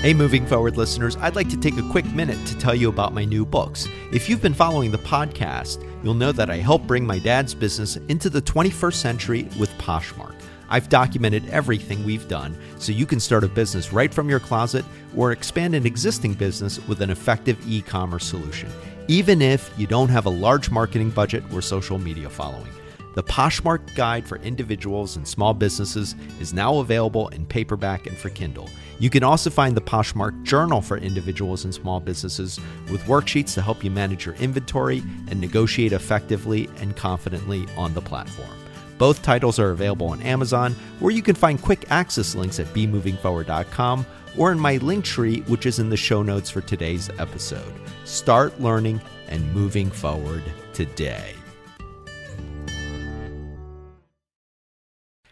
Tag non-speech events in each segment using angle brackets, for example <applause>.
Hey, moving forward listeners, I'd like to take a quick minute to tell you about my new books. If you've been following the podcast, you'll know that I helped bring my dad's business into the 21st century with Poshmark. I've documented everything we've done so you can start a business right from your closet or expand an existing business with an effective e commerce solution, even if you don't have a large marketing budget or social media following. The Poshmark Guide for Individuals and Small Businesses is now available in paperback and for Kindle. You can also find the Poshmark Journal for Individuals and Small Businesses with worksheets to help you manage your inventory and negotiate effectively and confidently on the platform. Both titles are available on Amazon, where you can find quick access links at bemovingforward.com or in my link tree, which is in the show notes for today's episode. Start learning and moving forward today.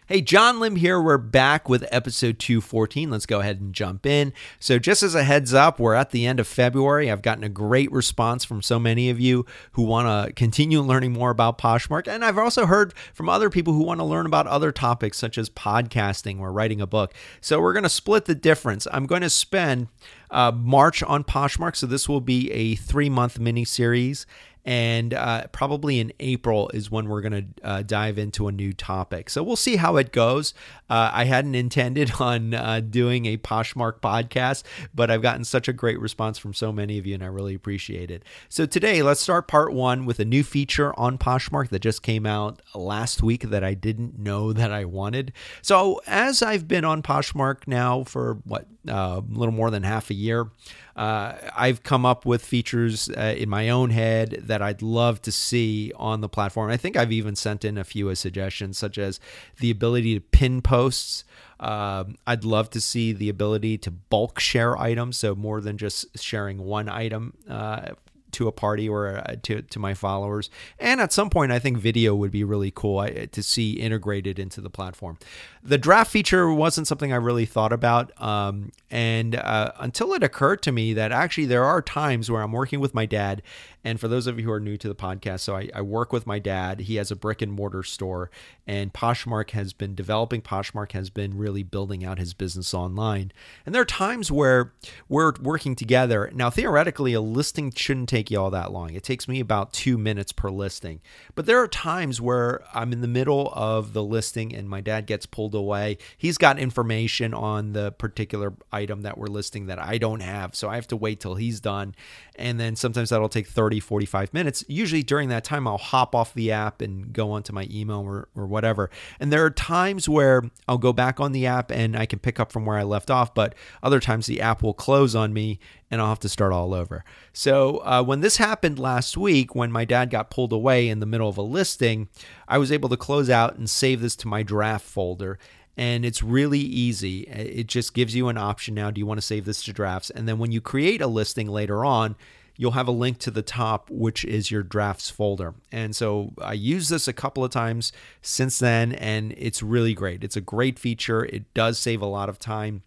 Hey, John Lim here. We're back with episode 214. Let's go ahead and jump in. So, just as a heads up, we're at the end of February. I've gotten a great response from so many of you who want to continue learning more about Poshmark. And I've also heard from other people who want to learn about other topics such as podcasting or writing a book. So, we're going to split the difference. I'm going to spend uh, March on Poshmark. So, this will be a three month mini series and uh, probably in April is when we're going to uh, dive into a new topic. So we'll see how it goes. Uh, I hadn't intended <laughs> on uh, doing a Poshmark podcast, but I've gotten such a great response from so many of you, and I really appreciate it. So today, let's start part one with a new feature on Poshmark that just came out last week that I didn't know <laughs> that I wanted. So as I've been on Poshmark now for what uh, a little more than half a year. Uh, I've come up with features uh, in my own head that I'd love to see on the platform. I think I've even sent in a few as suggestions, such as the ability to pin posts. Uh, I'd love to see the ability to bulk share items, so more than just sharing one item uh, to a party or uh, to, to my followers. And at some point, I think video would be really cool to see integrated into the platform. The draft feature wasn't something I really thought about. Um, and uh, until it occurred to me that actually there are times where I'm working with my dad. And for those of you who are new to the podcast, so I, I work with my dad. He has a brick and mortar store, and Poshmark has been developing. Poshmark has been really building out his business online. And there are times where we're working together. Now, theoretically, a listing shouldn't take you all that long. It takes me about two minutes per listing. But there are times where I'm in the middle of the listing and my dad gets pulled away. He's got information on the particular item that we're listing that I don't have. So I have to wait till he's done. And then sometimes that'll take 30, 45 minutes. Usually during that time, I'll hop off the app and go onto my email or, or whatever. And there are times where I'll go back on the app and I can pick up from where I left off. But other times the app will close on me and I'll have to start all over. So uh, when this happened last week, when my dad got pulled away in the middle of a listing, I was able to close out and save this to my draft folder and it's really easy. It just gives you an option now. Do you want to save this to drafts? And then when you create a listing later on, you'll have a link to the top, which is your drafts folder. And so I used this a couple of times since then, and it's really great. It's a great feature. It does save a lot of time.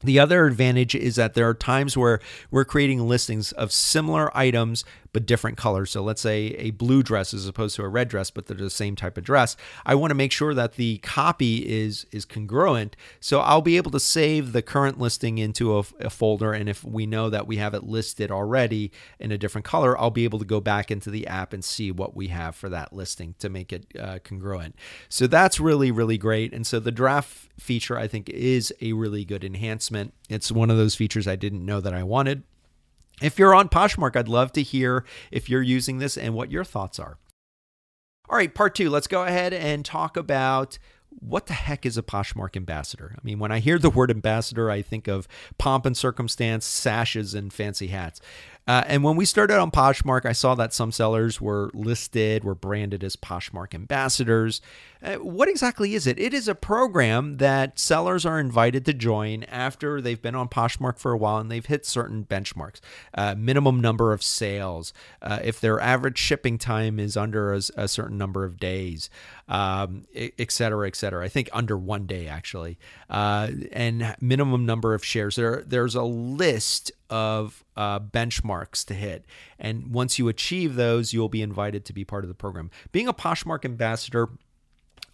The other advantage is that there are times where we're creating listings of similar items but different colors. So let's say a blue dress as opposed to a red dress, but they're the same type of dress. I want to make sure that the copy is is congruent. So I'll be able to save the current listing into a, a folder, and if we know that we have it listed already in a different color, I'll be able to go back into the app and see what we have for that listing to make it uh, congruent. So that's really really great. And so the draft feature I think is a really good enhancement. It's one of those features I didn't know that I wanted. If you're on Poshmark, I'd love to hear if you're using this and what your thoughts are. All right, part two, let's go ahead and talk about what the heck is a Poshmark ambassador? I mean, when I hear the word ambassador, I think of pomp and circumstance, sashes, and fancy hats. Uh, and when we started on Poshmark, I saw that some sellers were listed, were branded as Poshmark ambassadors. Uh, what exactly is it? It is a program that sellers are invited to join after they've been on Poshmark for a while and they've hit certain benchmarks, uh, minimum number of sales, uh, if their average shipping time is under a, a certain number of days, um, et cetera, et cetera. I think under one day actually, uh, and minimum number of shares. There, there's a list of uh, benchmarks to hit. And once you achieve those, you'll be invited to be part of the program. Being a Poshmark ambassador,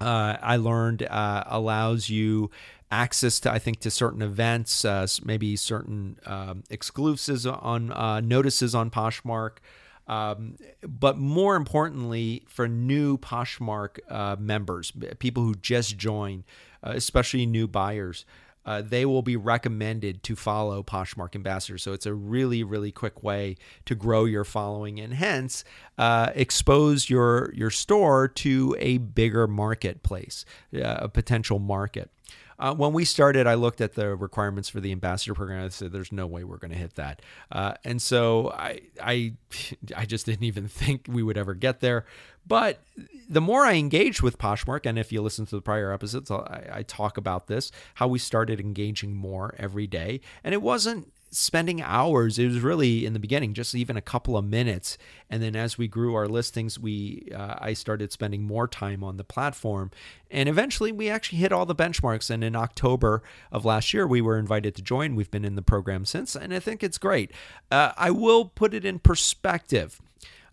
uh, I learned uh, allows you access to, I think, to certain events, uh, maybe certain um, exclusives on uh, notices on Poshmark. Um, but more importantly, for new Poshmark uh, members, people who just join, especially new buyers, uh, they will be recommended to follow Poshmark Ambassador. So it's a really, really quick way to grow your following and hence uh, expose your your store to a bigger marketplace, uh, a potential market. Uh, when we started, I looked at the requirements for the ambassador program. I said, "There's no way we're going to hit that," uh, and so I, I, <laughs> I just didn't even <laughs> think we would ever get there. But the more I engaged with Poshmark, and if you listen to the prior episodes, I, I talk about this how we started engaging more every day, and it wasn't spending hours. It was really in the beginning, just even a couple of minutes, and then as we grew our listings, we uh, I started spending more time on the platform, and eventually we actually hit all the benchmarks. And in October of last year, we were invited to join. We've been in the program since, and I think it's great. Uh, I will put it in perspective.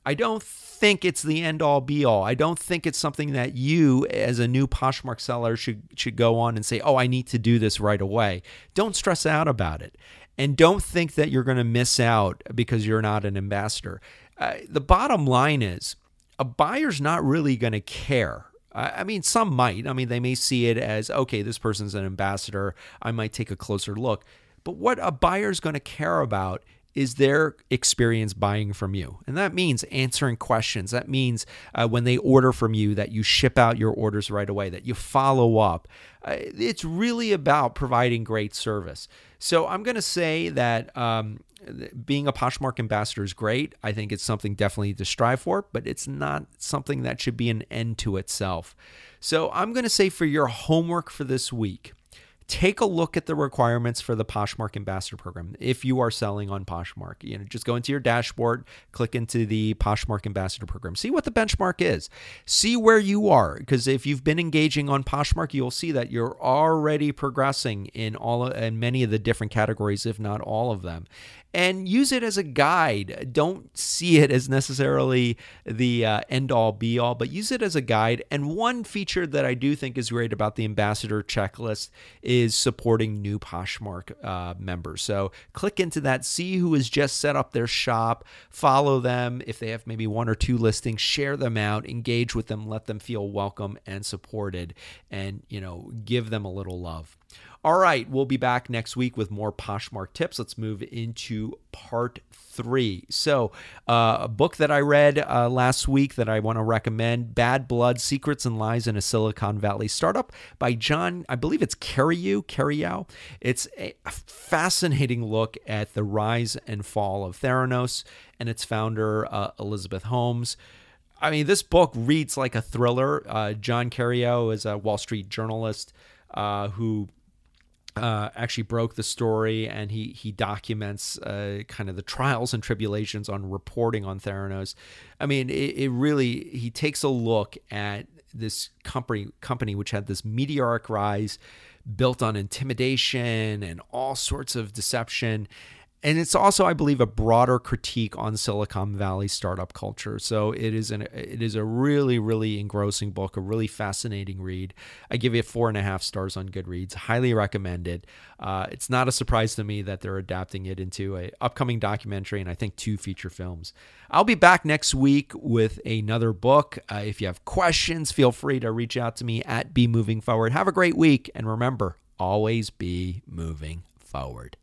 I don't think it's the end all be all. I don't think it's something that you as a new Poshmark seller should should go on and say, "Oh, I need to do this right away." Don't stress out about it. And don't think that you're going to miss out because you're not an ambassador. Uh, the bottom line is a buyer's not really going to care. I mean, some might. I mean, they may see it as, okay, this person's an ambassador. I might take a closer look. But what a buyer's going to care about is their experience buying from you. And that means answering questions. That means uh, when they order from you, that you ship out your orders right away, that you follow up. Uh, it's really about providing great service. So I'm going to say that um, being a Poshmark ambassador is great. I think it's something definitely to strive for, but it's not something that should be an end to itself. So I'm going to say for your homework for this week, take a look at the requirements for the Poshmark Ambassador Program if you are selling on Poshmark. You know, just go into your dashboard, click into the Poshmark Ambassador Program, see what the benchmark is, see where you are. Because if you've been engaging on Poshmark, you'll see that you're already progressing in all in many of the different categories, if not all of them and use it as a guide. Don't see it as necessarily the uh, end all be all, but use it as a guide. And one feature that I do think is great about the ambassador checklist is supporting new Poshmark uh, members. So click into that, see who has just set up their shop, follow them. If they have maybe one or two listings, share them out, engage with them, let them feel welcome and supported, and you know, give them a little love. All right, we'll be back next week with more Poshmark tips. Let's move into part three. So, uh, a book that I read uh, last week that I want to recommend Bad Blood Secrets and Lies in a Silicon Valley Startup by John, I believe it's Carreyrou. Carreyrou. It's a fascinating look at the rise and fall of Theranos and its founder, uh, Elizabeth Holmes. I mean, this book reads like a thriller. Uh, John Carreyrou is a Wall Street journalist uh, who uh, actually broke the story and he he documents uh, kind of the trials and tribulations on reporting on Theranos. I mean, it, it, really he takes a look at this company company which had this meteoric rise built on intimidation and all sorts of deception and it's also i believe a broader critique on silicon valley startup culture. So it is an it is a really really engrossing book a really fascinating read. I give it four and a half stars on goodreads. Highly recommended uh, it's not a surprise to me that they're adapting it into a upcoming documentary and i think two feature films. I'll be back next week with another book. Uh, if you have questions feel free to reach out to me at be moving forward. Have a great week. And remember always be moving forward